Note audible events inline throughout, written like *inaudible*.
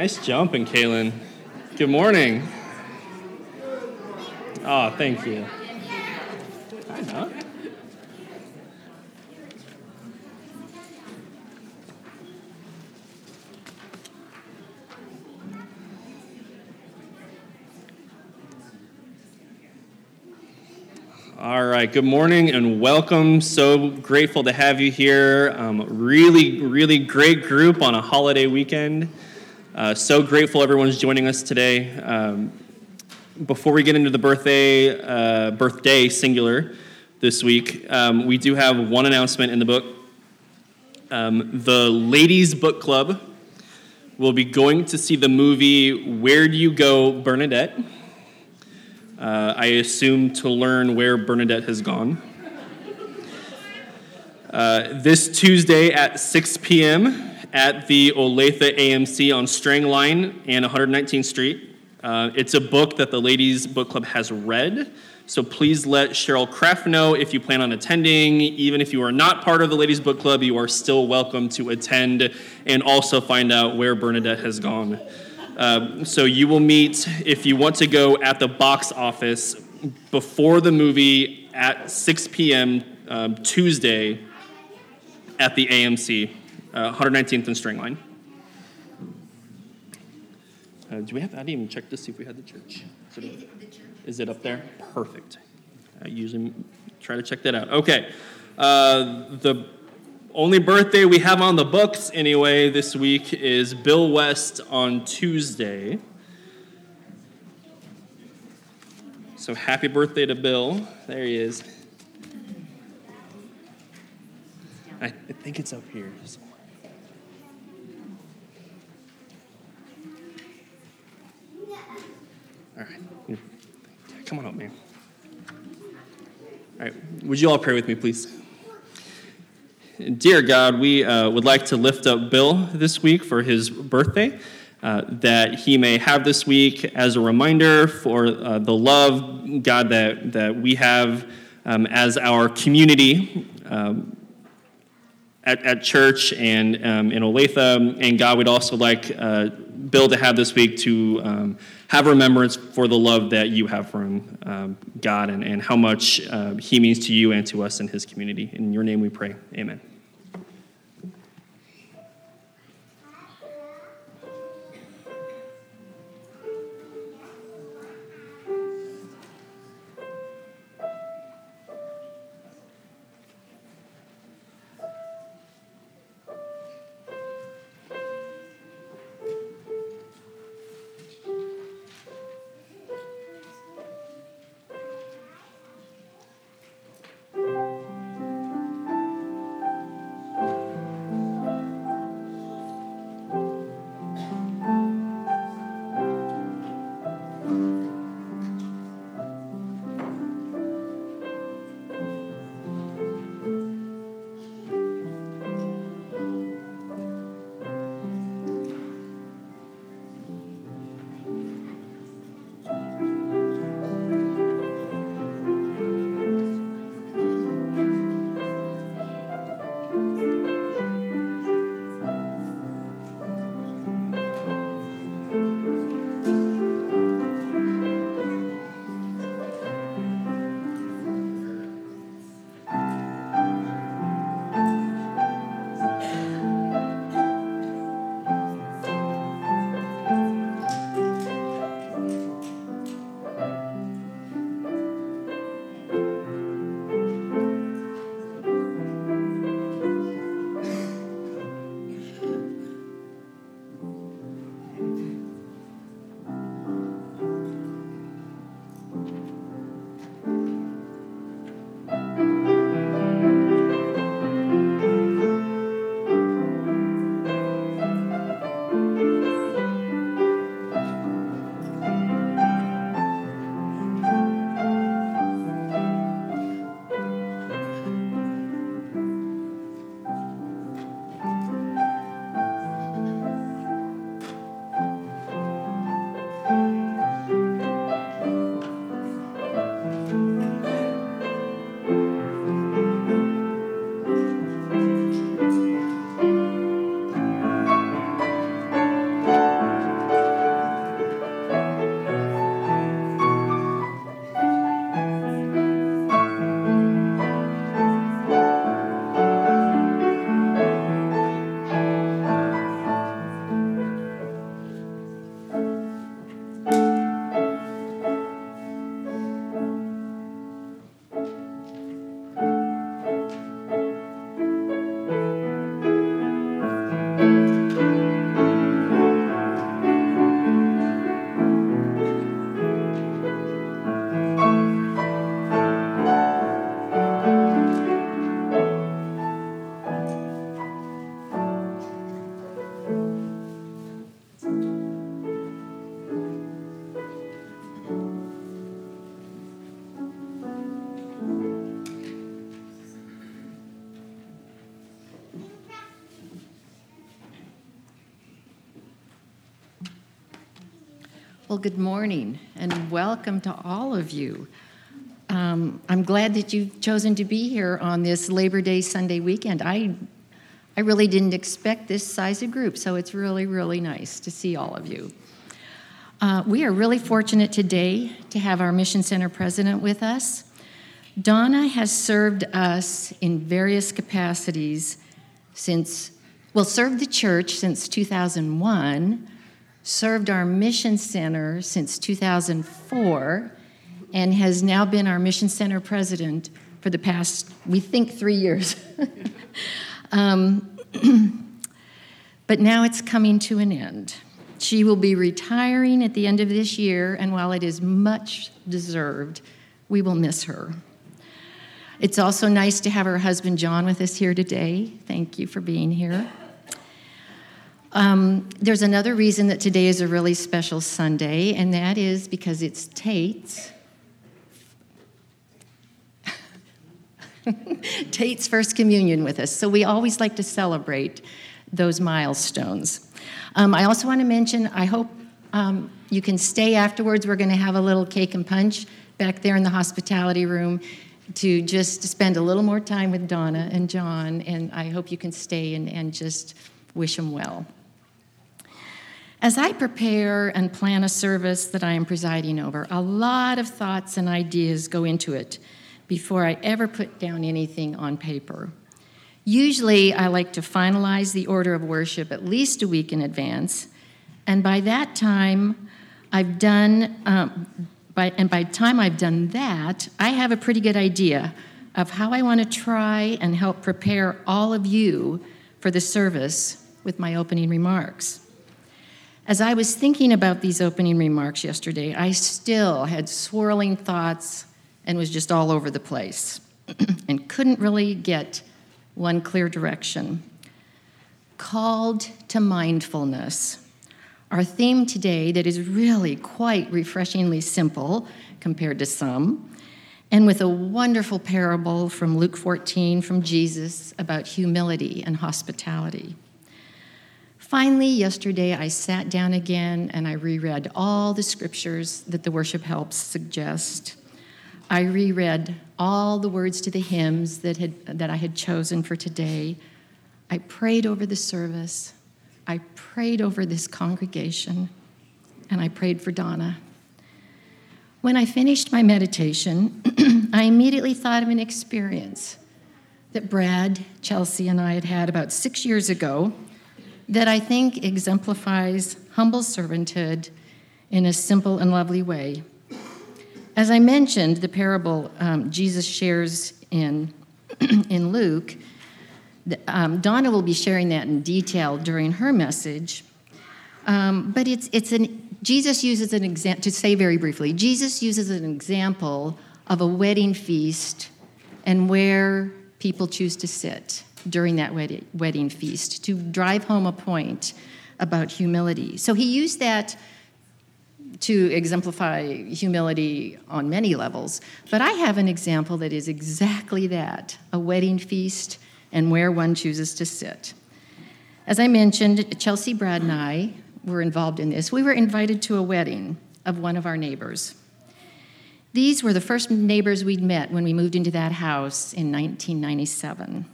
Nice jumping, Kaylin. Good morning. Oh, thank you. All right, good morning and welcome. So grateful to have you here. Um, really, really great group on a holiday weekend. Uh, so grateful everyone's joining us today. Um, before we get into the birthday, uh, birthday singular this week, um, we do have one announcement in the book. Um, the Ladies Book Club will be going to see the movie Where Do You Go, Bernadette? Uh, I assume to learn where Bernadette has gone. Uh, this Tuesday at 6 p.m. at the Olathe AMC on Strang Line and 119th Street. Uh, it's a book that the Ladies Book Club has read, so please let Cheryl Kraft know if you plan on attending. Even if you are not part of the Ladies Book Club, you are still welcome to attend and also find out where Bernadette has gone. Um, so you will meet, if you want to go, at the box office before the movie at 6 p.m. Um, Tuesday at the AMC, uh, 119th and Strang Line. Uh, do we have? I didn't even check to see if we had the church. Is it, is it up there? Perfect. I usually try to check that out. Okay. Uh, the only birthday we have on the books, anyway, this week is Bill West on Tuesday. So happy birthday to Bill. There he is. I, I think it's up here somewhere. Come on up, man. All right. Would you all pray with me, please? Dear God, we uh, would like to lift up Bill this week for his birthday, uh, that he may have this week as a reminder for uh, the love, God, that, that we have um, as our community um, at, at church and um, in Olathe. And God, we'd also like uh, Bill to have this week to um, have remembrance for the love that you have from um, God, and, and how much uh, he means to you and to us in his community. In your name we pray. Amen. Good morning and welcome to all of you. Um, I'm glad that you've chosen to be here on this Labor Day Sunday weekend. I, I really didn't expect this size of group, so it's really, really nice to see all of you. Uh, we are really fortunate today to have our Mission Center president with us. Donna has served us in various capacities since, well, served the church since 2001, served our Mission Center since 2004 and has now been our Mission Center president for the past, we think, three years. *laughs* um, *clears throat* but now it's coming to an end. She will be retiring at the end of this year, and while it is much deserved, we will miss her. It's also nice to have her husband John with us here today. Thank you for being here. Um, there's another reason that today is a really special Sunday, and that is because it's Tate's *laughs* Tate's first communion with us. So we always like to celebrate those milestones. Um, I also want to mention, I hope um, you can stay afterwards. We're going to have a little cake and punch back there in the hospitality room to just spend a little more time with Donna and John, and I hope you can stay and, and just wish them well. As I prepare and plan a service that I am presiding over, a lot of thoughts and ideas go into it before I ever put down anything on paper. Usually, I like to finalize the order of worship at least a week in advance, and by that time, I've done, um, by, and by the time I've done that, I have a pretty good idea of how I want to try and help prepare all of you for the service with my opening remarks. As I was thinking about these opening remarks yesterday, I still had swirling thoughts and was just all over the place *clears throat* and couldn't really get one clear direction. Called to mindfulness. Our theme today, that is really quite refreshingly simple compared to some, and with a wonderful parable from Luke 14 from Jesus about humility and hospitality. Finally, yesterday I sat down again and I reread all the scriptures that the worship helps suggest. I reread all the words to the hymns that, had, that I had chosen for today. I prayed over the service. I prayed over this congregation. And I prayed for Donna. When I finished my meditation, *clears throat* I immediately thought of an experience that Brad, Chelsea, and I had had about six years ago that I think exemplifies humble servanthood in a simple and lovely way. As I mentioned, the parable um, Jesus shares in, *clears throat* in Luke, um, Donna will be sharing that in detail during her message. Um, but it's, it's an, Jesus uses an example, to say very briefly, Jesus uses an example of a wedding feast and where people choose to sit during that wedding, feast to drive home a point about humility. So he used that to exemplify humility on many levels. But I have an example that is exactly that a wedding feast and where one chooses to sit. As I mentioned, Chelsea, Brad, and I were involved in this. We were invited to a wedding of one of our neighbors. These were the first neighbors we'd met when we moved into that house in 1997.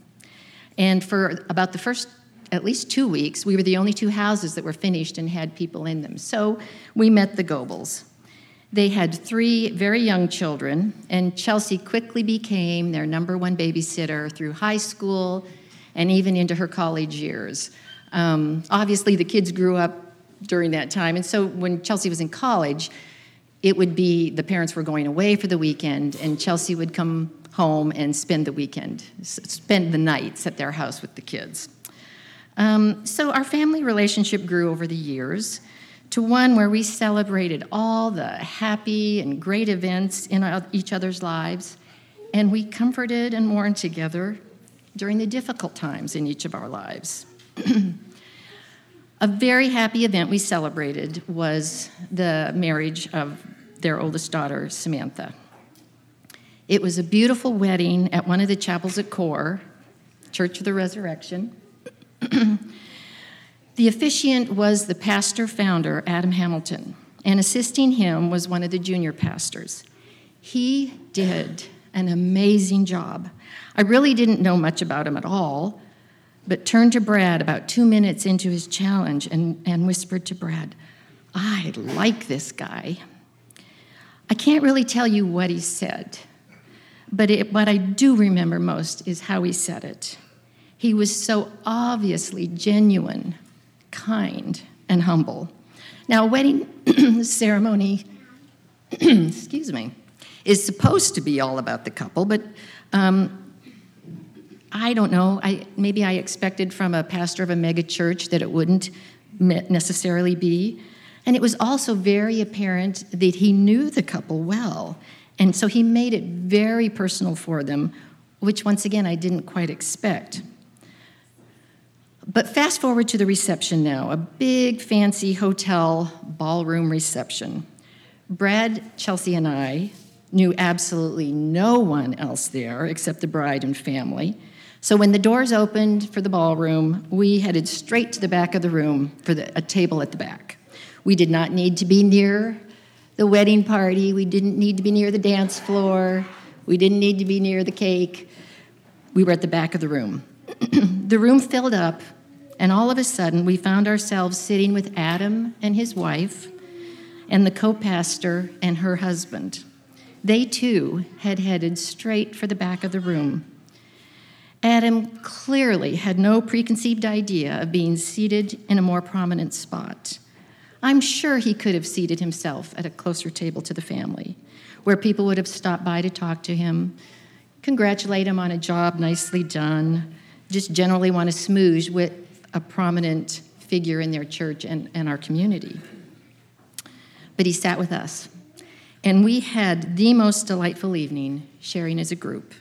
And for about the first at least two weeks, we were the only two houses that were finished and had people in them. So we met the Goebels. They had three very young children, and Chelsea quickly became their number one babysitter through high school and even into her college years. Um, obviously, the kids grew up during that time, and so when Chelsea was in college, it would be the parents were going away for the weekend, and Chelsea would come home and spend the weekend, spend the nights at their house with the kids. Um, so our family relationship grew over the years to one where we celebrated all the happy and great events in each other's lives, and we comforted and mourned together during the difficult times in each of our lives. *clears throat* A very happy event we celebrated was the marriage of their oldest daughter, Samantha. It was a beautiful wedding at one of the chapels at Core, Church of the Resurrection. *clears throat* the officiant was the pastor founder, Adam Hamilton, and assisting him was one of the junior pastors. He did an amazing job. I really didn't know much about him at all, but turned to Brad about two minutes into his challenge and, and whispered to Brad, I like this guy. I can't really tell you what he said, but it, what I do remember most is how he said it. He was so obviously genuine, kind, and humble. Now, a wedding *clears throat* ceremony, *clears throat* excuse me, is supposed to be all about the couple, but um, I don't know. I, maybe I expected from a pastor of a megachurch that it wouldn't necessarily be. And it was also very apparent that he knew the couple well. And so he made it very personal for them, which once again I didn't quite expect. But fast forward to the reception now a big, fancy hotel ballroom reception. Brad, Chelsea, and I knew absolutely no one else there except the bride and family. So when the doors opened for the ballroom, we headed straight to the back of the room for the, a table at the back. We did not need to be near the wedding party, we didn't need to be near the dance floor, we didn't need to be near the cake. We were at the back of the room. *clears throat* the room filled up, and all of a sudden, we found ourselves sitting with Adam and his wife, and the co pastor and her husband. They too had headed straight for the back of the room. Adam clearly had no preconceived idea of being seated in a more prominent spot. I'm sure he could have seated himself at a closer table to the family, where people would have stopped by to talk to him, congratulate him on a job nicely done, just generally want to smooge with a prominent figure in their church and, and our community. But he sat with us, and we had the most delightful evening sharing as a group.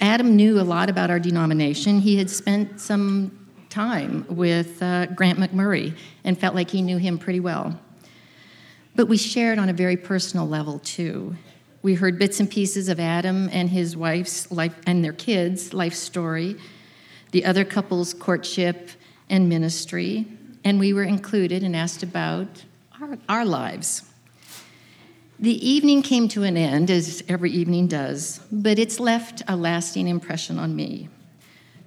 Adam knew a lot about our denomination. He had spent some time with uh, Grant McMurray and felt like he knew him pretty well. But we shared on a very personal level, too. We heard bits and pieces of Adam and his wife's life and their kids' life story, the other couple's courtship and ministry, and we were included and asked about our, our lives. The evening came to an end, as every evening does, but it's left a lasting impression on me.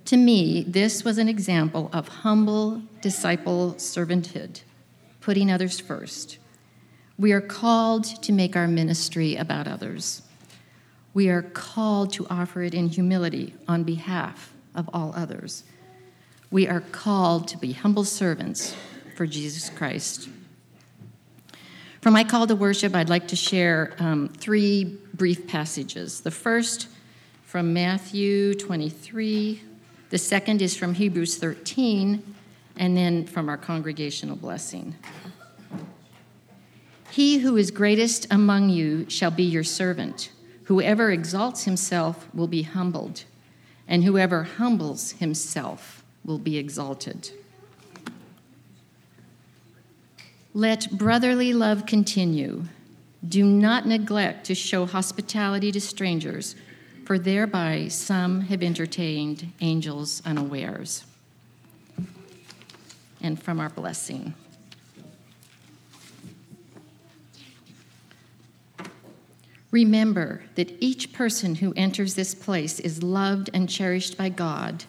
To me, this was an example of humble disciple servanthood, putting others first. We are called to make our ministry about others. We are called to offer it in humility on behalf of all others. We are called to be humble servants for Jesus Christ. For my call to worship, I'd like to share um, three brief passages. The first from Matthew 23, the second is from Hebrews 13, and then from our congregational blessing. He who is greatest among you shall be your servant. Whoever exalts himself will be humbled, and whoever humbles himself will be exalted. Let brotherly love continue. Do not neglect to show hospitality to strangers, for thereby some have entertained angels unawares. And from our blessing. Remember that each person who enters this place is loved and cherished by God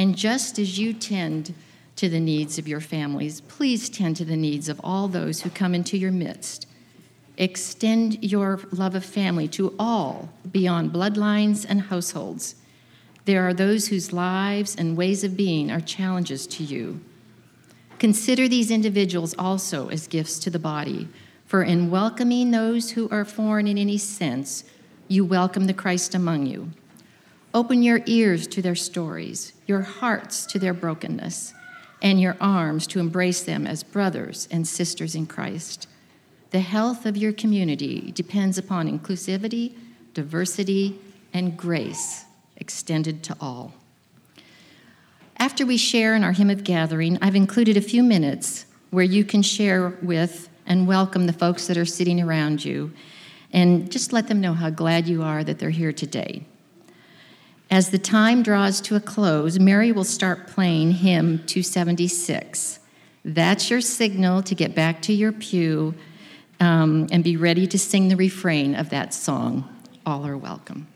and just as you tend to the needs of your families, please tend to the needs of all those who come into your midst. Extend your love of family to all beyond bloodlines and households. There are those whose lives and ways of being are challenges to you. Consider these individuals also as gifts to the body, for in welcoming those who are foreign in any sense, you welcome the Christ among you. Open your ears to their stories, your hearts to their brokenness, and your arms to embrace them as brothers and sisters in Christ. The health of your community depends upon inclusivity, diversity, and grace extended to all. After we share in our hymn of gathering, I've included a few minutes where you can share with and welcome the folks that are sitting around you and just let them know how glad you are that they're here today. As the time draws to a close, Mary will start playing hymn 276. That's your signal to get back to your pew um, and be ready to sing the refrain of that song, All Are Welcome.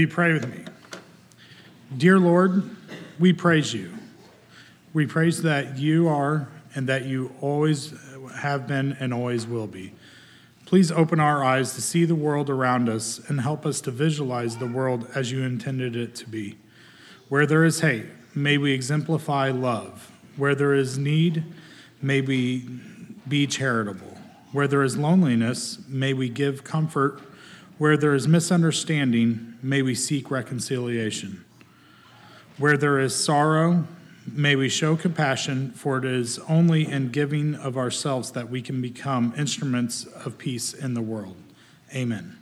Will you pray with me? Dear Lord, we praise you. We praise that you are and that you always have been and always will be. Please open our eyes to see the world around us and help us to visualize the world as you intended it to be. Where there is hate, may we exemplify love. Where there is need, may we be charitable. Where there is loneliness, may we give comfort. Where there is misunderstanding, may we seek reconciliation. Where there is sorrow, may we show compassion, for it is only in giving of ourselves that we can become instruments of peace in the world. Amen.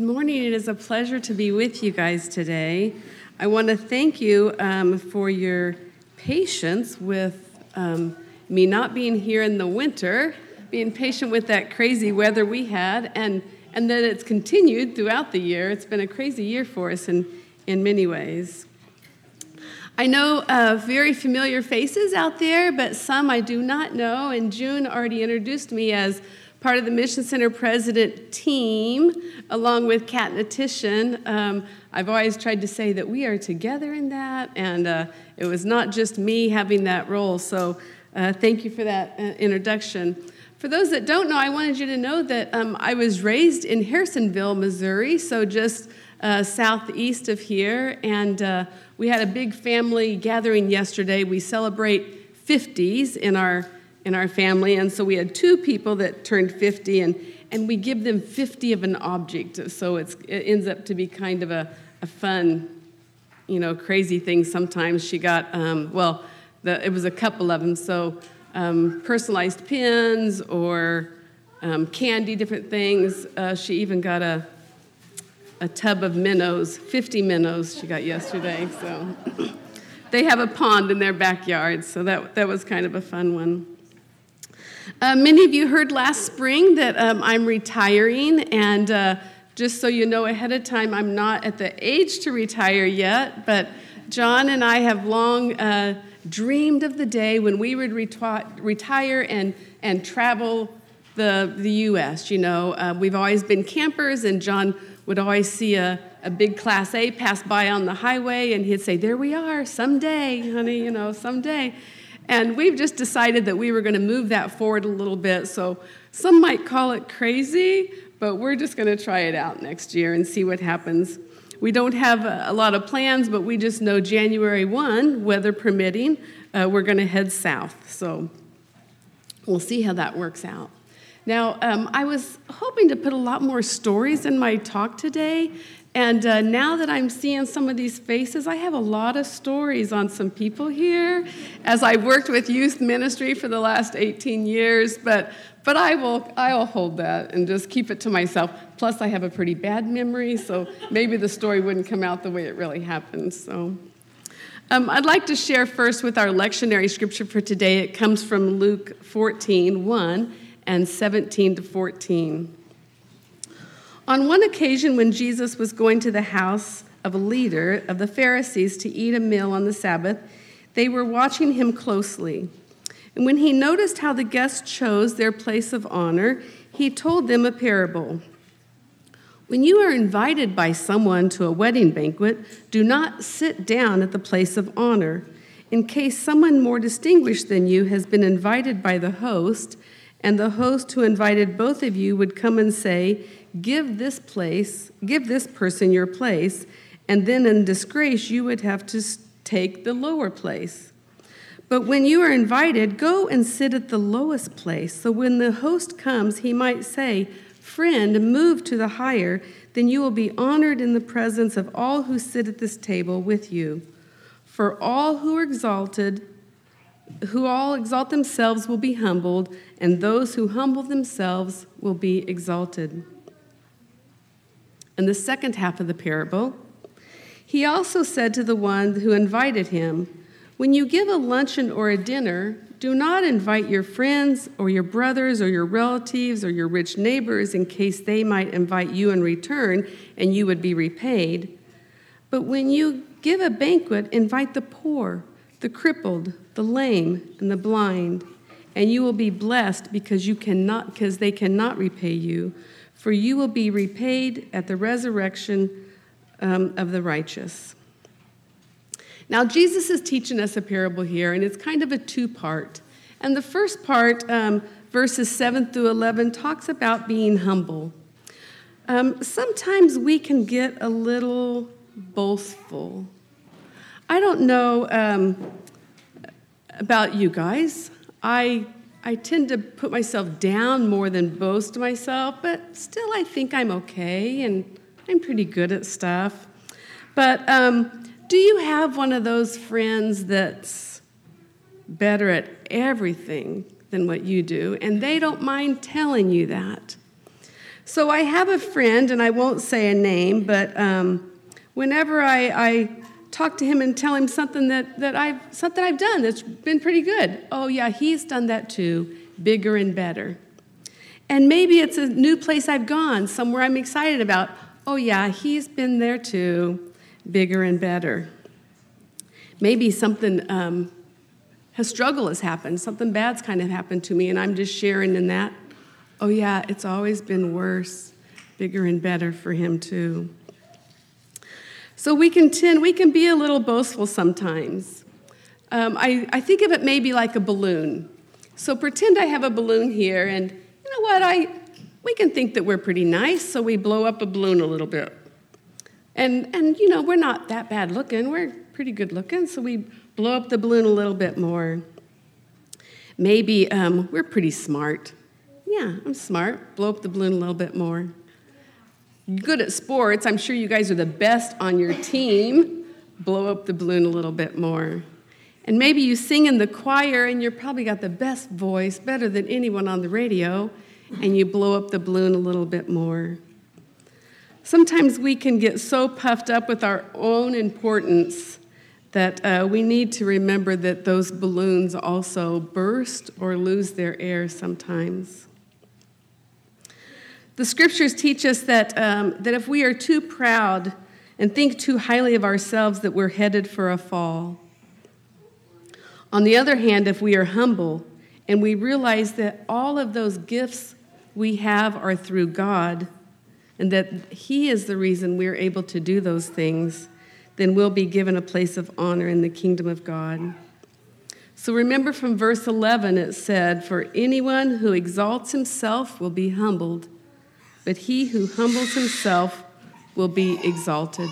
Good morning. It is a pleasure to be with you guys today. I want to thank you um, for your patience with um, me not being here in the winter, being patient with that crazy weather we had, and, and that it's continued throughout the year. It's been a crazy year for us in, in many ways. I know uh, very familiar faces out there, but some I do not know, and June already introduced me as part of the Mission Center president team, along with Kat Natition. Um, I've always tried to say that we are together in that, and uh, it was not just me having that role. So uh, thank you for that uh, introduction. For those that don't know, I wanted you to know that um, I was raised in Harrisonville, Missouri, so just uh, southeast of here, and uh, we had a big family gathering yesterday. We celebrate 50s in our in our family. And so we had two people that turned 50, and, and we give them 50 of an object. So it ends up to be kind of a, a fun, you know, crazy thing sometimes. She got, um, well, the, it was a couple of them. So um, personalized pins or um, candy, different things. Uh, she even got a, a tub of minnows, 50 minnows she got yesterday. So *coughs* they have a pond in their backyard, so that, that was kind of a fun one. Uh, many of you heard last spring that um, I'm retiring, and uh, just so you know ahead of time, I'm not at the age to retire yet, but John and I have long uh, dreamed of the day when we would reti- retire and, and travel the, the U.S. You know, uh, we've always been campers, and John would always see a, a big Class A pass by on the highway, and he'd say, There we are, someday, honey, you know, someday. And we've just decided that we were going to move that forward a little bit. So some might call it crazy, but we're just going to try it out next year and see what happens. We don't have a lot of plans, but we just know January 1, weather permitting, uh, we're going to head south. So we'll see how that works out. Now, um, I was hoping to put a lot more stories in my talk today, and uh, now that I'm seeing some of these faces, I have a lot of stories on some people here, as I worked with youth ministry for the last 18 years. But, but I, will, I will hold that and just keep it to myself. Plus, I have a pretty bad memory, so maybe the story wouldn't come out the way it really happened. So. Um, I'd like to share first with our lectionary scripture for today. It comes from Luke 14, 1 and 17 to 14. On one occasion, when Jesus was going to the house of a leader of the Pharisees to eat a meal on the Sabbath, they were watching him closely. And when he noticed how the guests chose their place of honor, he told them a parable. When you are invited by someone to a wedding banquet, do not sit down at the place of honor. In case someone more distinguished than you has been invited by the host, and the host who invited both of you would come and say, give this place, give this person your place, and then in disgrace you would have to take the lower place. But when you are invited, go and sit at the lowest place. So when the host comes, he might say, Friend, move to the higher, then you will be honored in the presence of all who sit at this table with you. For all who are exalted, who all exalt themselves will be humbled, and those who humble themselves will be exalted and the second half of the parable, he also said to the one who invited him, When you give a luncheon or a dinner, do not invite your friends or your brothers or your relatives or your rich neighbors in case they might invite you in return and you would be repaid. But when you give a banquet, invite the poor, the crippled, the lame, and the blind, and you will be blessed because you cannot because they cannot repay you for you will be repaid at the resurrection um, of the righteous. Now, Jesus is teaching us a parable here, and it's kind of a two part. And the first part, um, verses 7 through 11, talks about being humble. Um, sometimes we can get a little boastful. I don't know um, about you guys. I I tend to put myself down more than boast myself, but still I think I'm okay and I'm pretty good at stuff. But um, do you have one of those friends that's better at everything than what you do, and they don't mind telling you that? So I have a friend, and I won't say a name, but um, whenever I, I talk to him and tell him something that, that I've something I've done that's been pretty good. Oh yeah, he's done that too, bigger and better. And maybe it's a new place I've gone, somewhere I'm excited about. Oh yeah, he's been there too, bigger and better. Maybe something um, a struggle has happened, something bad's kind of happened to me, and I'm just sharing in that. Oh yeah, it's always been worse, bigger and better for him too. So we can tend, we can be a little boastful sometimes. Um, I, I think of it maybe like a balloon. So pretend I have a balloon here, and you know what? I, we can think that we're pretty nice, so we blow up a balloon a little bit. And, and you know, we're not that bad looking, we're pretty good looking, so we blow up the balloon a little bit more. Maybe um, we're pretty smart. Yeah, I'm smart. Blow up the balloon a little bit more good at sports. I'm sure you guys are the best on your team. Blow up the balloon a little bit more. And maybe you sing in the choir and you're probably got the best voice, better than anyone on the radio, and you blow up the balloon a little bit more. Sometimes we can get so puffed up with our own importance that uh, we need to remember that those balloons also burst or lose their air sometimes. The scriptures teach us that, um, that if we are too proud and think too highly of ourselves, that we're headed for a fall. On the other hand, if we are humble and we realize that all of those gifts we have are through God and that He is the reason we're able to do those things, then we'll be given a place of honor in the kingdom of God. So remember from verse 11, it said, For anyone who exalts himself will be humbled but he who humbles himself will be exalted.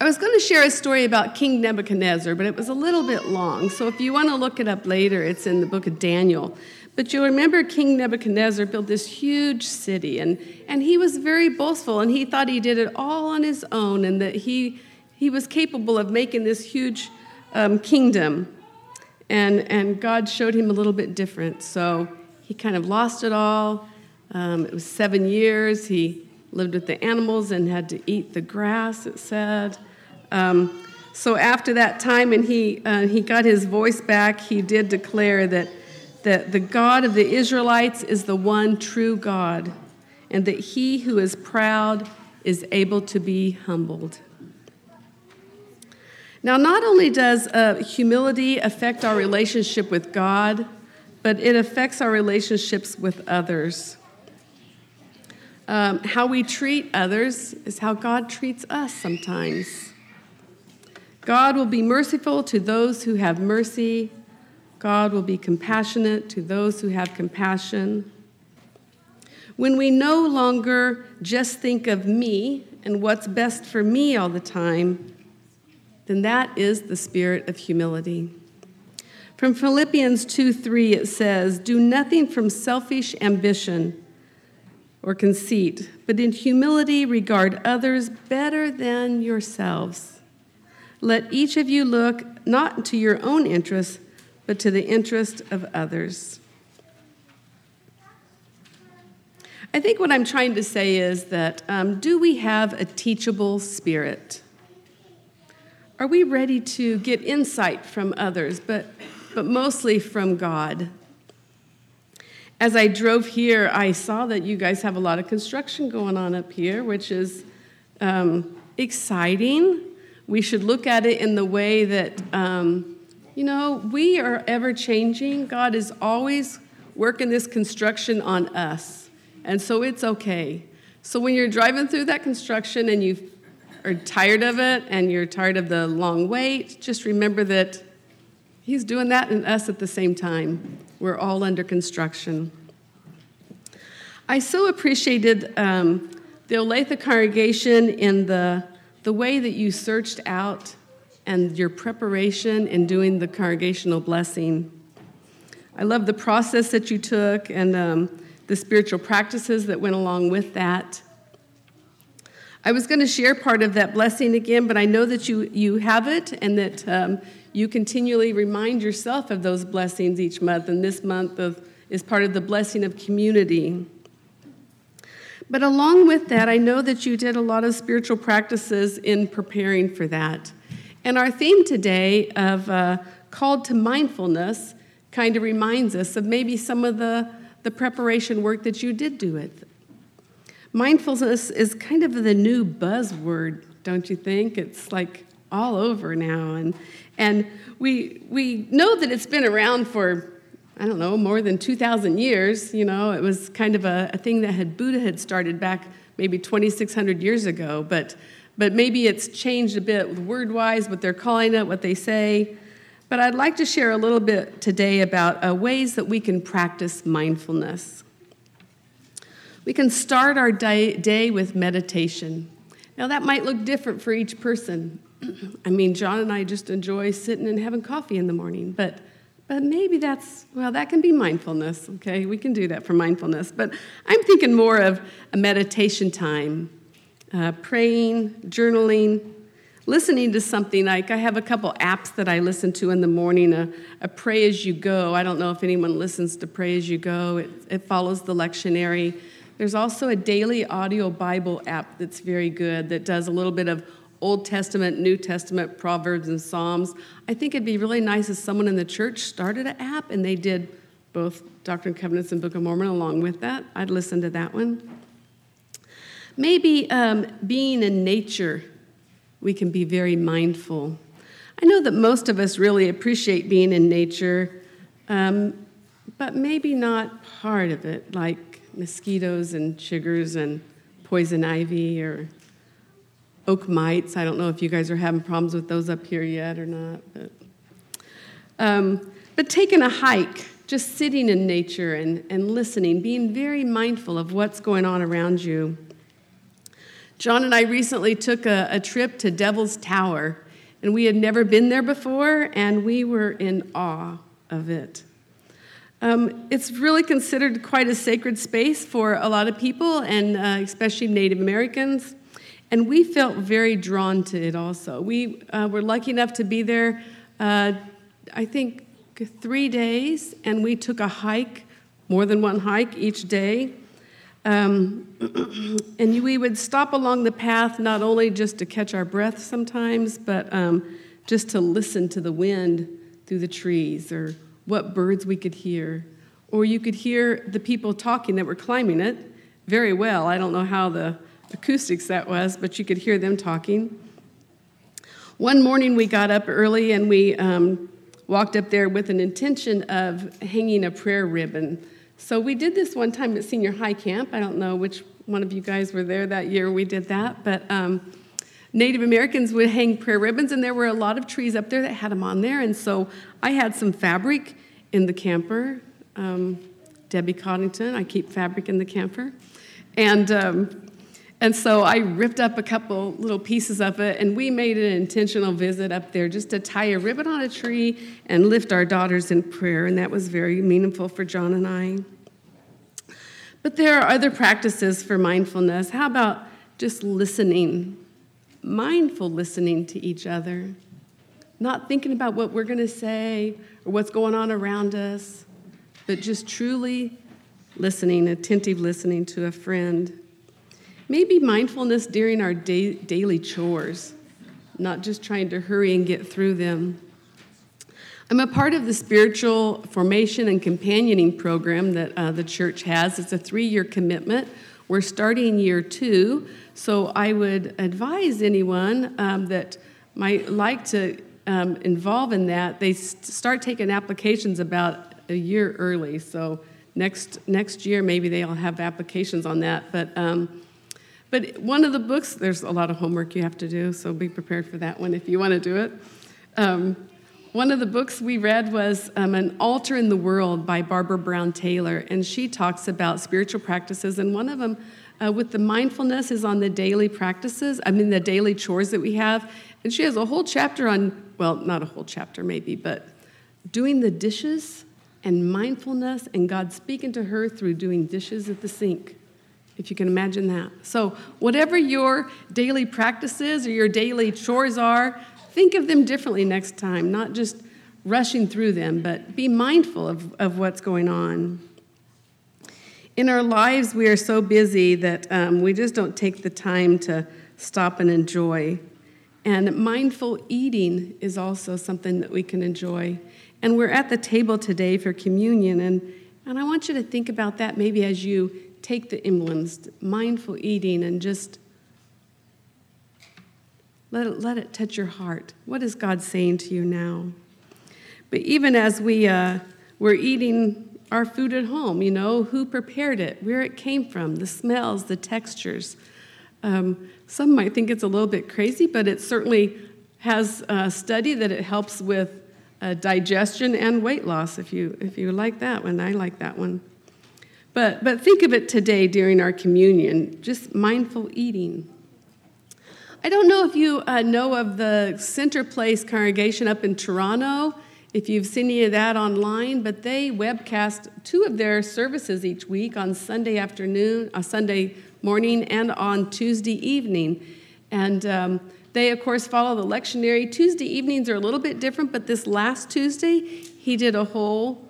I was going to share a story about King Nebuchadnezzar, but it was a little bit long. So if you want to look it up later, it's in the book of Daniel. But you'll remember King Nebuchadnezzar built this huge city, and, and he was very boastful, and he thought he did it all on his own, and that he, he was capable of making this huge um, kingdom. And, and God showed him a little bit different. So he kind of lost it all. Um, it was seven years. He lived with the animals and had to eat the grass, it said. Um, so after that time, and he, uh, he got his voice back, he did declare that, that the God of the Israelites is the one true God, and that he who is proud is able to be humbled. Now, not only does uh, humility affect our relationship with God, but it affects our relationships with others. Um, how we treat others is how God treats us sometimes. God will be merciful to those who have mercy. God will be compassionate to those who have compassion. When we no longer just think of me and what's best for me all the time, then that is the spirit of humility. From Philippians 2 3, it says, Do nothing from selfish ambition or conceit, but in humility regard others better than yourselves. Let each of you look not to your own interests, but to the interest of others. I think what I'm trying to say is that um, do we have a teachable spirit? Are we ready to get insight from others, but, but mostly from God? As I drove here, I saw that you guys have a lot of construction going on up here, which is um, exciting. We should look at it in the way that, um, you know, we are ever changing. God is always working this construction on us. And so it's okay. So when you're driving through that construction and you are tired of it and you're tired of the long wait, just remember that He's doing that in us at the same time. We're all under construction. I so appreciated um, the Olathe congregation in the, the way that you searched out and your preparation in doing the congregational blessing. I love the process that you took and um, the spiritual practices that went along with that. I was going to share part of that blessing again, but I know that you, you have it and that um, you continually remind yourself of those blessings each month, and this month of, is part of the blessing of community. But along with that, I know that you did a lot of spiritual practices in preparing for that. And our theme today of uh, called to mindfulness kind of reminds us of maybe some of the, the preparation work that you did do it. Mindfulness is kind of the new buzzword, don't you think? It's like all over now. And, and we, we know that it's been around for, I don't know, more than 2,000 years. You know, it was kind of a, a thing that had Buddha had started back maybe 2,600 years ago. But, but maybe it's changed a bit word wise, what they're calling it, what they say. But I'd like to share a little bit today about uh, ways that we can practice mindfulness. We can start our day, day with meditation. Now, that might look different for each person. *clears throat* I mean, John and I just enjoy sitting and having coffee in the morning, but but maybe that's well that can be mindfulness okay we can do that for mindfulness but i'm thinking more of a meditation time uh, praying journaling listening to something like I have a couple apps that I listen to in the morning, a, a Pray As You Go. I don't know if anyone listens to Pray As You Go, it, it follows the lectionary. There's also a daily audio Bible app that's very good that does a little bit of Old Testament, New Testament, Proverbs, and Psalms. I think it'd be really nice if someone in the church started an app and they did both Doctrine and Covenants and Book of Mormon along with that. I'd listen to that one. Maybe um, being in nature we can be very mindful. I know that most of us really appreciate being in nature, um, but maybe not part of it, like mosquitoes and chiggers and poison ivy or oak mites. I don't know if you guys are having problems with those up here yet or not. But, um, but taking a hike, just sitting in nature and, and listening, being very mindful of what's going on around you. John and I recently took a, a, trip to Devil's Tower, and we had never been there before, and we were in awe of it. Um, it's really considered quite a sacred space for a lot of people, and uh, especially Native Americans. And we felt very drawn to it also. We uh, were lucky enough to be there, uh, I think, three days, and we took a hike, more than one hike each day. Um, *clears throat* and we would stop along the path not only just to catch our breath sometimes, but um, just to listen to the wind through the trees or what birds we could hear. Or you could hear the people talking that were climbing it very well. I don't know how the acoustics that was, but you could hear them talking. One morning we got up early and we um, walked up there with an intention of hanging a prayer ribbon so we did this one time at senior high camp. I don't know which one of you guys were there that year we did that, but um, Native Americans would hang prayer ribbons, and there were a lot of trees up there that had them on there. And so I had some fabric in the camper. Um, Debbie Coddington, I keep fabric in the camper. And, um, and so I ripped up a couple little pieces of it, and we made an intentional visit up there just to tie a ribbon on a tree and lift our daughters in prayer. And that was very meaningful for John and I. But there are other practices for mindfulness. How about just listening? Mindful listening to each other. Not thinking about what we're going to say or what's going on around us, but just truly listening, attentive listening to a friend. Maybe mindfulness during our daily chores, not just trying to hurry and get through them. I'm a part of the spiritual formation and companioning program that uh, the church has. It's a three year commitment. We're starting year two, so I would advise anyone um, that might like to um, involve in that. They start taking applications about a year early, so next next year maybe they'll have applications on that. But um, but one of the books, there's a lot of homework you have to do, so be prepared for that one if you want to do it. Um, one of the books we read was um, An Altar in the World by Barbara Brown Taylor, and she talks about spiritual practices, and one of them uh, with the mindfulness is on the daily practices, I mean, the daily chores that we have. And she has a whole chapter on, well, not a whole chapter maybe, but doing the dishes and mindfulness and God speaking to her through doing dishes at the sink if you can imagine that. So, whatever your daily practices or your daily chores are, think of them differently next time, not just rushing through them, but be mindful of, of what's going on. In our lives, we are so busy that um, we just don't take the time to stop and enjoy. And mindful eating is also something that we can enjoy. And we're at the table today for communion, and, and I want you to think about that maybe as you take the emblems, mindful eating, and just let it, let it touch your heart. What is God saying to you now? But even as we, uh, we're eating our food at home, you know, who prepared it, where it came from, the smells, the textures. Um, some might think it's a little bit crazy, but it certainly has a study that it helps with uh, digestion and weight loss, if you, if you like that one. I like that one. But, but think of it today during our communion, just mindful eating. I don't know if you uh, know of the Center Place congregation up in Toronto, if you've seen any of that online, but they webcast two of their services each week on Sunday afternoon, uh, Sunday morning, and on Tuesday evening. And um, they, of course, follow the lectionary. Tuesday evenings are a little bit different, but this last Tuesday, he did a whole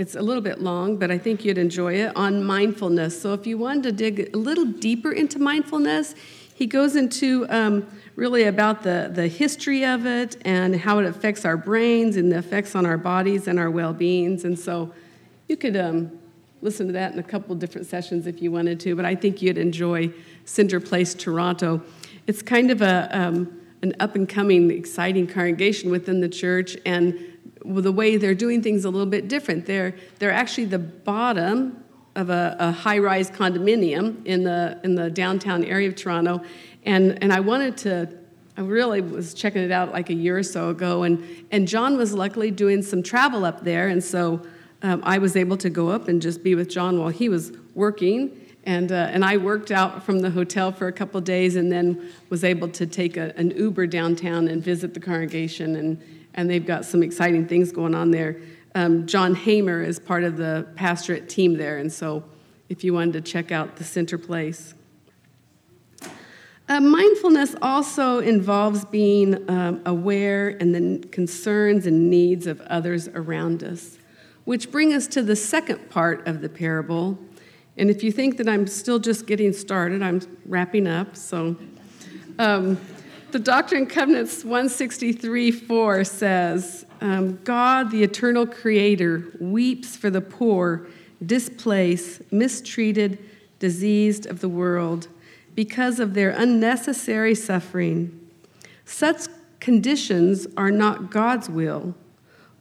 it's a little bit long, but I think you'd enjoy it on mindfulness. So, if you wanted to dig a little deeper into mindfulness, he goes into um, really about the, the history of it and how it affects our brains and the effects on our bodies and our well beings. And so, you could um, listen to that in a couple different sessions if you wanted to, but I think you'd enjoy Center Place Toronto. It's kind of a, um, an up and coming, exciting congregation within the church, and the way they're doing things a little bit different. They're, they're actually the bottom of a, a high-rise condominium in the, in the downtown area of Toronto. And, and I wanted to, I really was checking it out like a year or so ago, and, and John was luckily doing some travel up there, and so um, I was able to go up and just be with John while he was working. And, uh, and I worked out from the hotel for a couple days and then was able to take a, an Uber downtown and visit the congregation and, and they've got some exciting things going on there. Um, John Hamer is part of the pastorate team there, and so if you wanted to check out the center place. Uh, mindfulness also involves being um, aware and the concerns and needs of others around us, which bring us to the second part of the parable. And if you think that I'm still just getting started, I'm wrapping up. So, um, the Doctrine and Covenants 163 4 says, um, God, the eternal creator, weeps for the poor, displaced, mistreated, diseased of the world because of their unnecessary suffering. Such conditions are not God's will.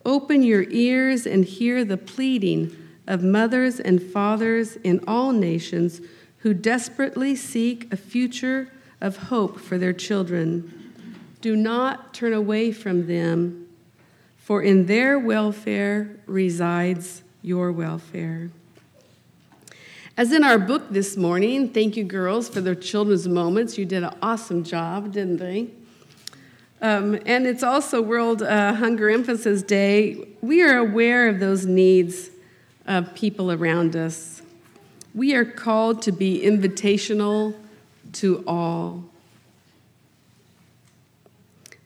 Open your ears and hear the pleading of mothers and fathers in all nations who desperately seek a future of hope for their children. Do not turn away from them, for in their welfare resides your welfare. As in our book this morning, thank you, girls, for the children's moments. You did an awesome job, didn't they? Um, and it's also World uh, Hunger Emphasis Day. We are aware of those needs of people around us. We are called to be invitational to all.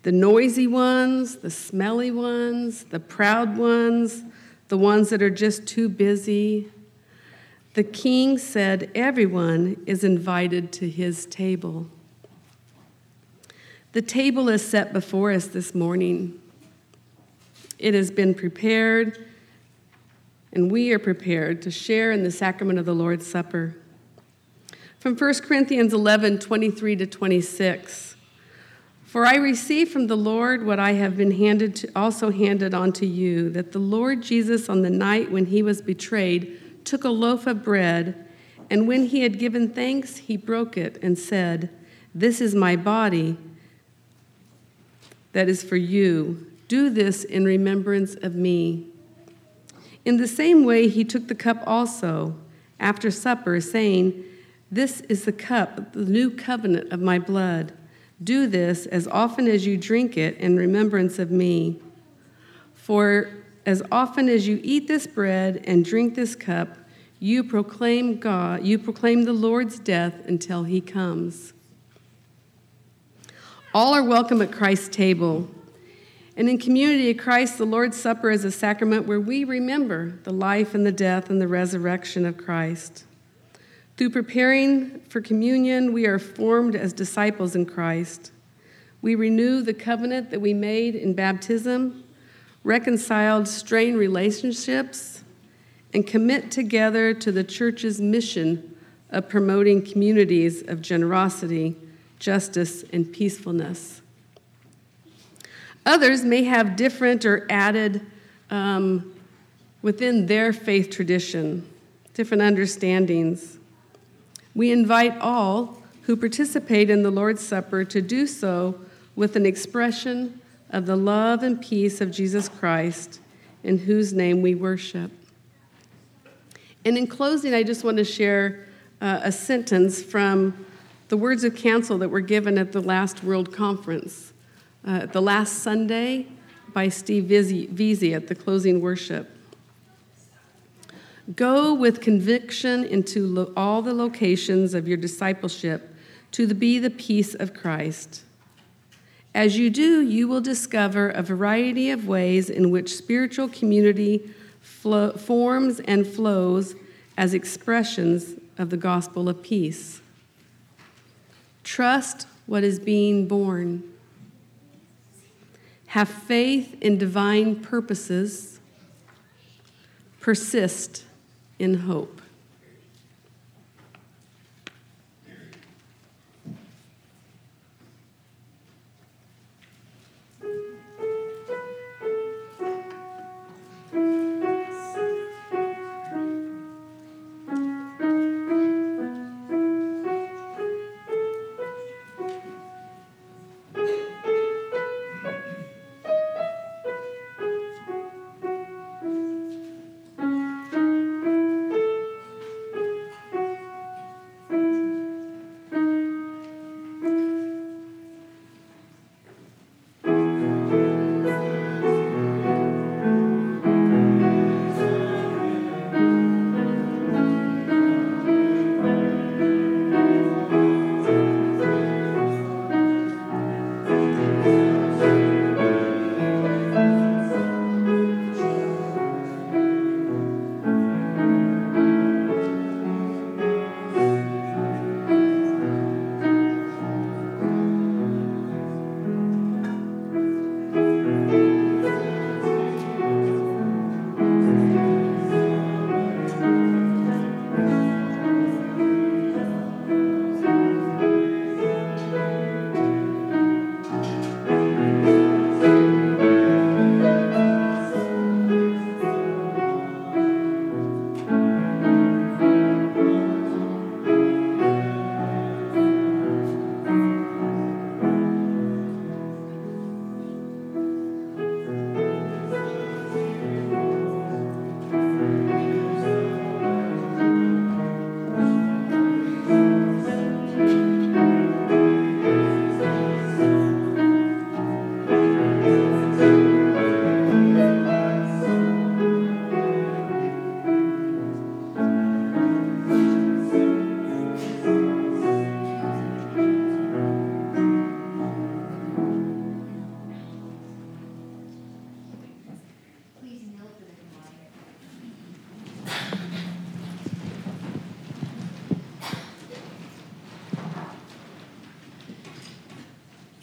The noisy ones, the smelly ones, the proud ones, the ones that are just too busy. The king said everyone is invited to his table. The table is set before us this morning. It has been prepared, and we are prepared to share in the sacrament of the Lord's Supper. From 1 Corinthians 11 23 to 26. For I received from the Lord what I have been handed to, also handed on to you, that the Lord Jesus, on the night when he was betrayed, took a loaf of bread, and when he had given thanks, he broke it and said, This is my body that is for you. Do this in remembrance of me. In the same way, he took the cup also after supper, saying, this is the cup, the new covenant of my blood. Do this as often as you drink it in remembrance of me. For as often as you eat this bread and drink this cup, you proclaim God, you proclaim the Lord's death until he comes. All are welcome at Christ's table. And in community of Christ, the Lord's Supper is a sacrament where we remember the life and the death and the resurrection of Christ. Through preparing for communion, we are formed as disciples in Christ. We renew the covenant that we made in baptism, reconciled strained relationships, and commit together to the church's mission of promoting communities of generosity, justice, and peacefulness. Others may have different or added um, within their faith tradition, different understandings. We invite all who participate in the Lord's Supper to do so with an expression of the love and peace of Jesus Christ, in whose name we worship. And in closing, I just want to share uh, a sentence from the words of counsel that were given at the last World Conference uh, the last Sunday by Steve Veazey at the closing worship. Go with conviction into lo- all the locations of your discipleship to be the peace of Christ. As you do, you will discover a variety of ways in which spiritual community flo- forms and flows as expressions of the gospel of peace. Trust what is being born have faith in divine purposes, persist in hope.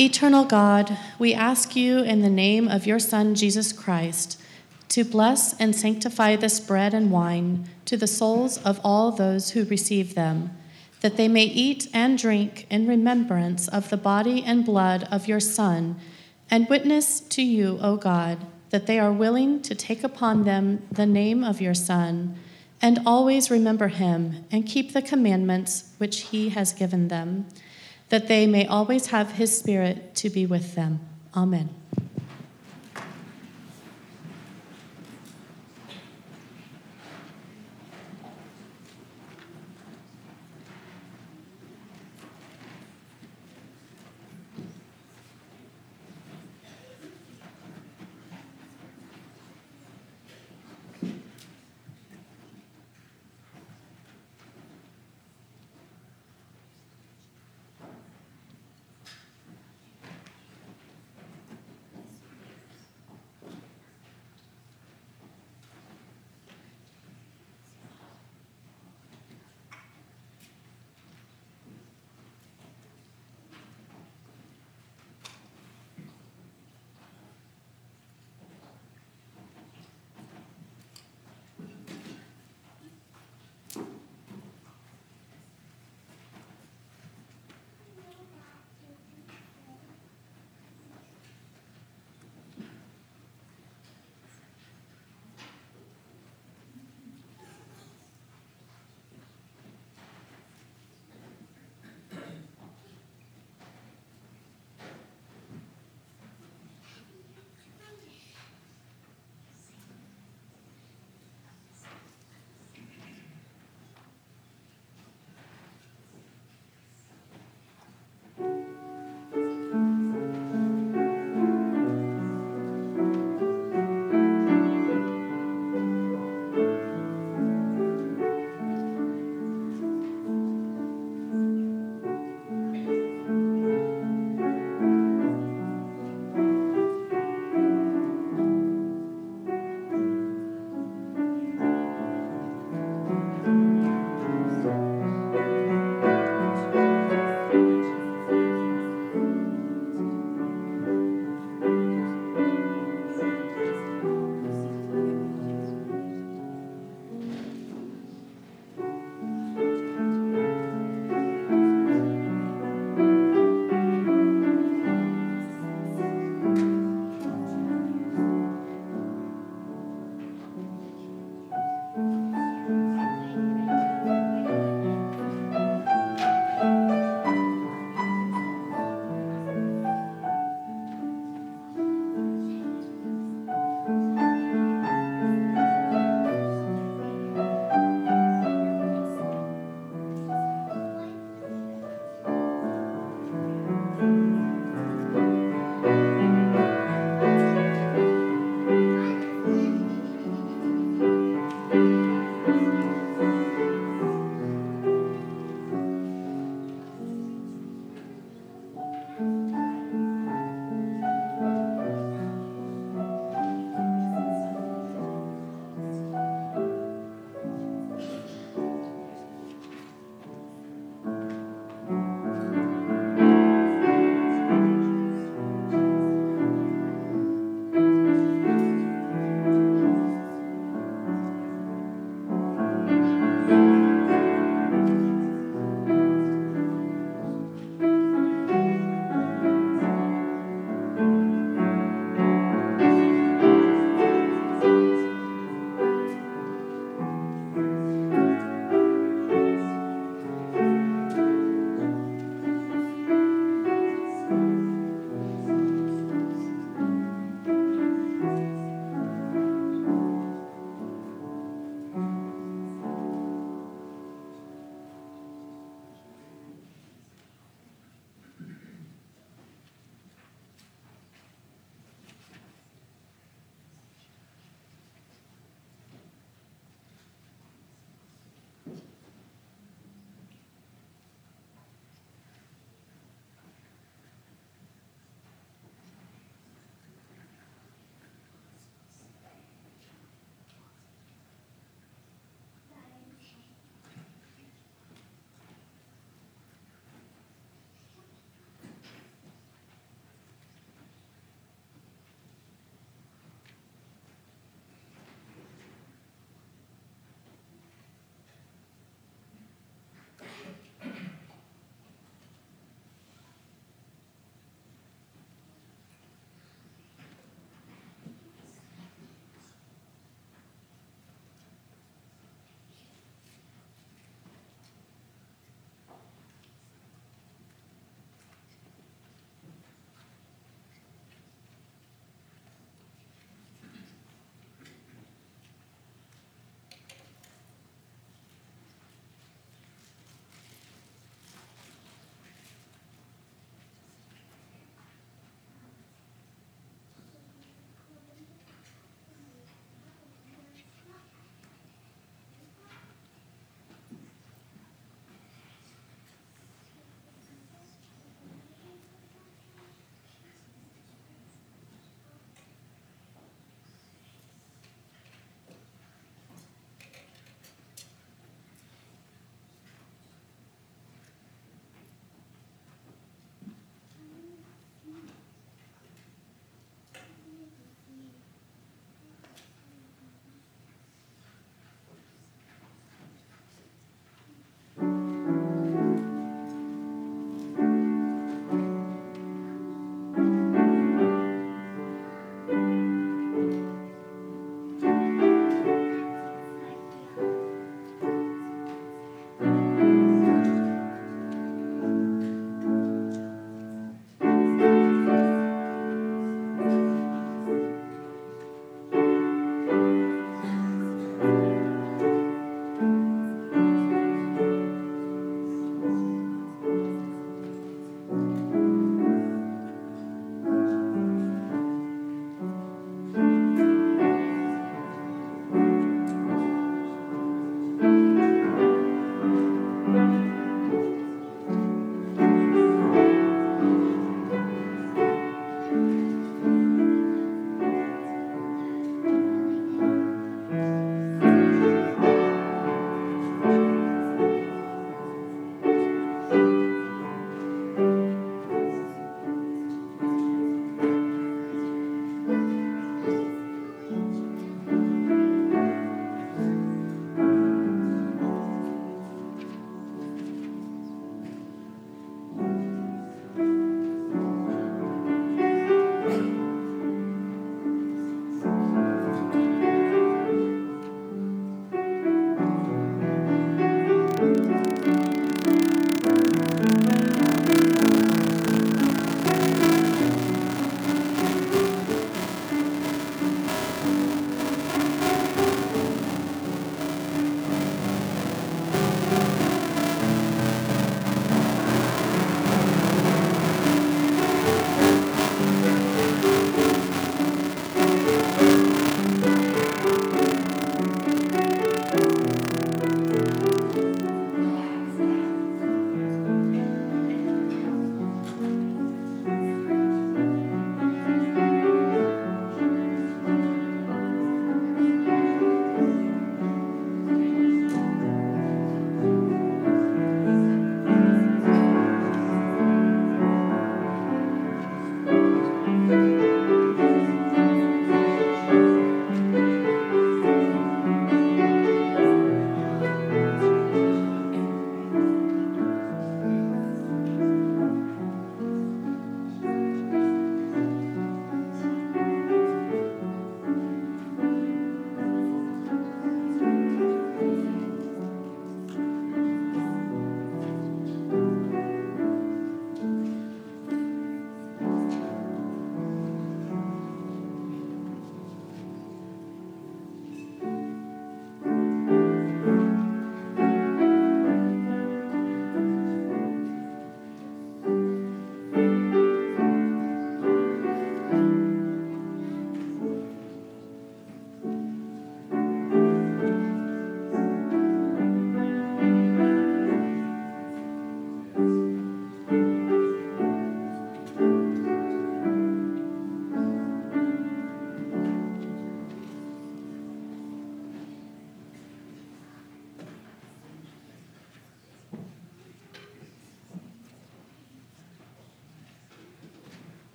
Eternal God, we ask you in the name of your Son, Jesus Christ, to bless and sanctify this bread and wine to the souls of all those who receive them, that they may eat and drink in remembrance of the body and blood of your Son, and witness to you, O God, that they are willing to take upon them the name of your Son, and always remember him and keep the commandments which he has given them that they may always have his Spirit to be with them. Amen.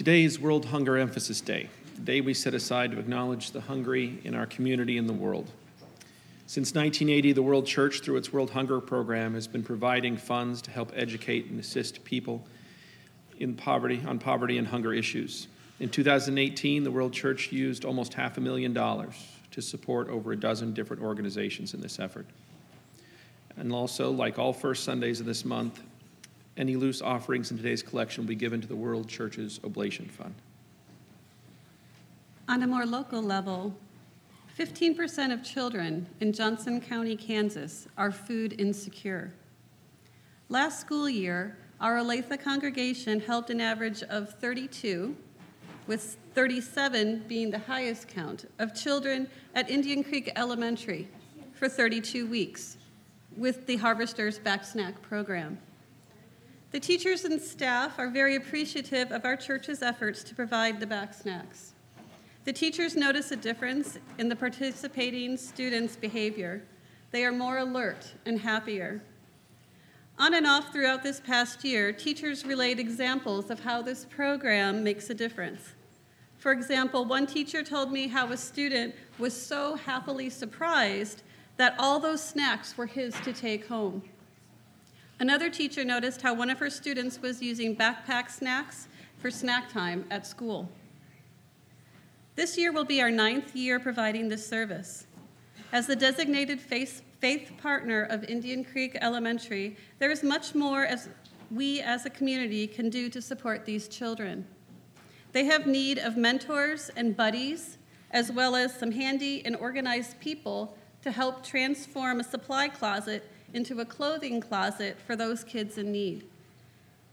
Today is World Hunger Emphasis Day, the day we set aside to acknowledge the hungry in our community and the world. Since 1980, the World Church, through its World Hunger Program, has been providing funds to help educate and assist people in poverty on poverty and hunger issues. In 2018, the World Church used almost half a million dollars to support over a dozen different organizations in this effort. And also, like all first Sundays of this month, any loose offerings in today's collection will be given to the World Church's Oblation Fund. On a more local level, 15% of children in Johnson County, Kansas are food insecure. Last school year, our Olathe congregation helped an average of 32, with 37 being the highest count, of children at Indian Creek Elementary for 32 weeks with the Harvesters Back Snack program. The teachers and staff are very appreciative of our church's efforts to provide the back snacks. The teachers notice a difference in the participating students' behavior. They are more alert and happier. On and off throughout this past year, teachers relayed examples of how this program makes a difference. For example, one teacher told me how a student was so happily surprised that all those snacks were his to take home. Another teacher noticed how one of her students was using backpack snacks for snack time at school. This year will be our ninth year providing this service. As the designated faith, faith partner of Indian Creek Elementary, there is much more as we as a community can do to support these children. They have need of mentors and buddies, as well as some handy and organized people to help transform a supply closet into a clothing closet for those kids in need.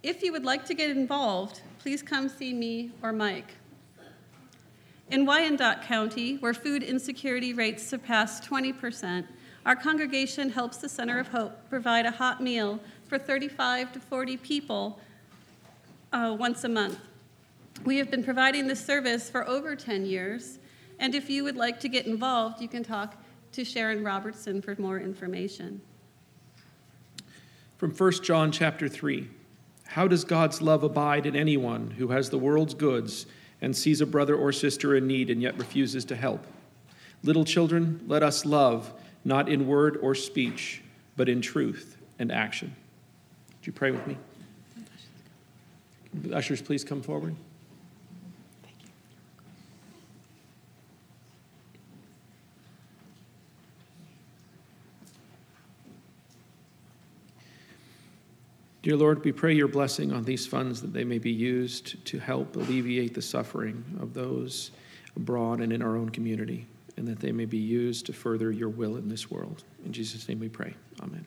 If you would like to get involved, please come see me or Mike. In Wyandotte County, where food insecurity rates surpass 20%, our congregation helps the Center of Hope provide a hot meal for 35 to 40 people uh, once a month. We have been providing this service for over 10 years, and if you would like to get involved, you can talk to Sharon Robertson for more information. From 1 John chapter 3 How does God's love abide in anyone who has the world's goods and sees a brother or sister in need and yet refuses to help? Little children, let us love, not in word or speech, but in truth and action. Would you pray with me? Ushers, please come forward. Dear Lord, we pray your blessing on these funds that they may be used to help alleviate the suffering of those abroad and in our own community, and that they may be used to further your will in this world. In Jesus' name we pray. Amen.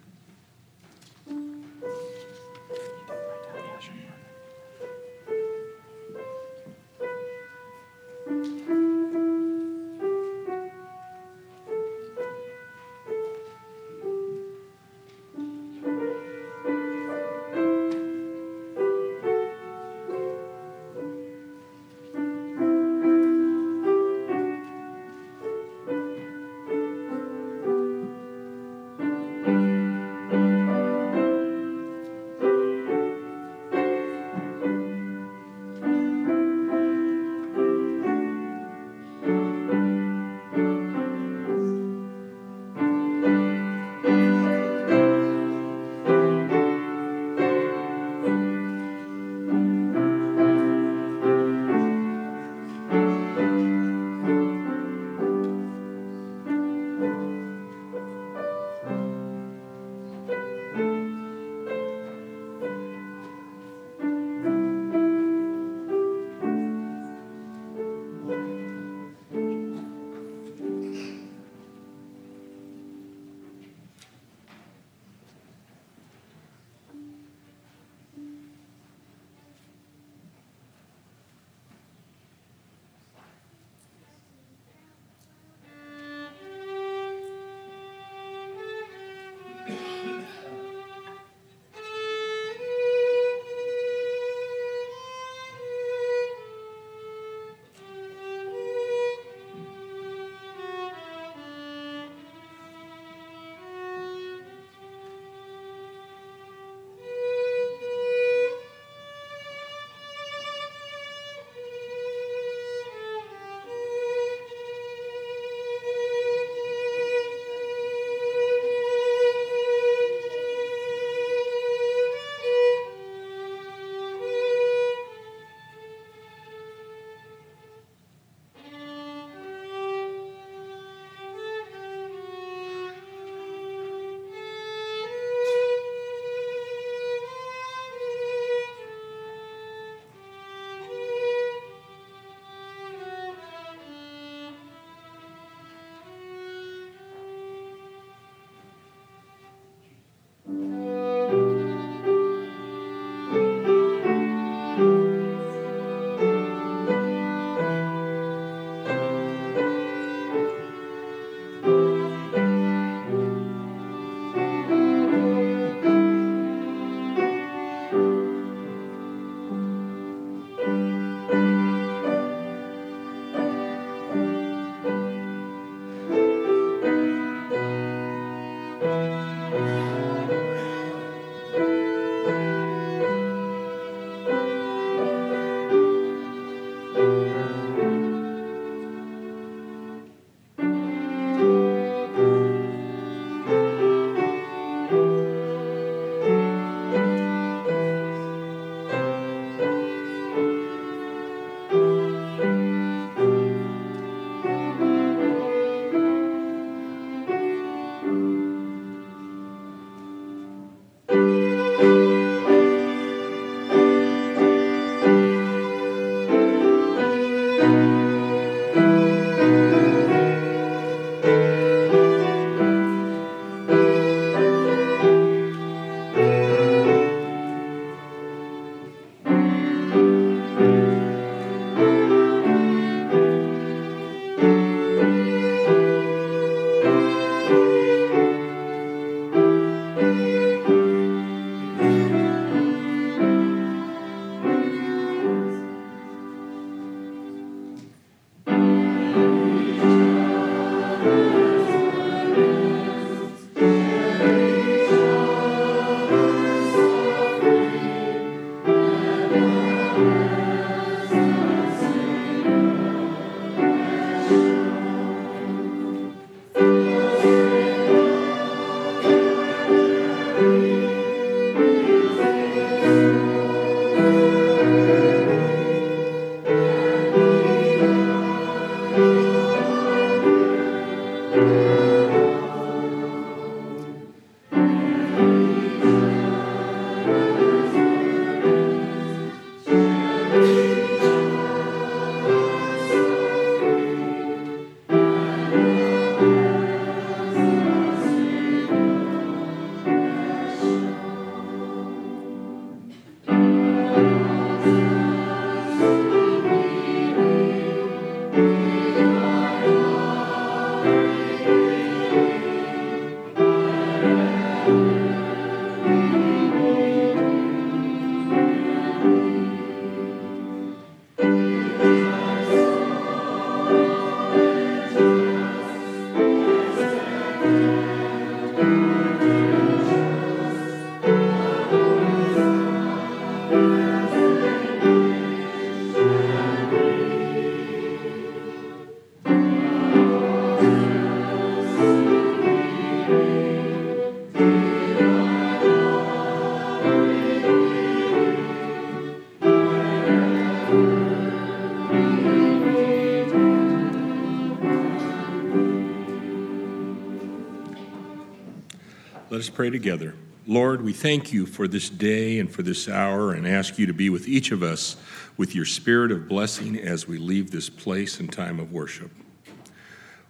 Pray together. Lord, we thank you for this day and for this hour and ask you to be with each of us with your spirit of blessing as we leave this place and time of worship.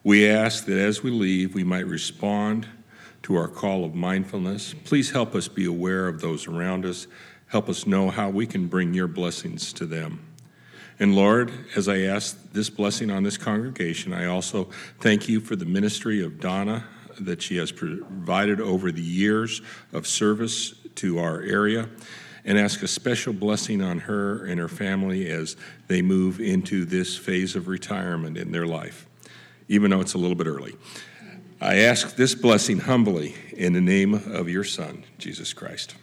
We ask that as we leave, we might respond to our call of mindfulness. Please help us be aware of those around us. Help us know how we can bring your blessings to them. And Lord, as I ask this blessing on this congregation, I also thank you for the ministry of Donna that she has provided over the years of service to our area and ask a special blessing on her and her family as they move into this phase of retirement in their life, even though it's a little bit early. I ask this blessing humbly in the name of your Son, Jesus Christ.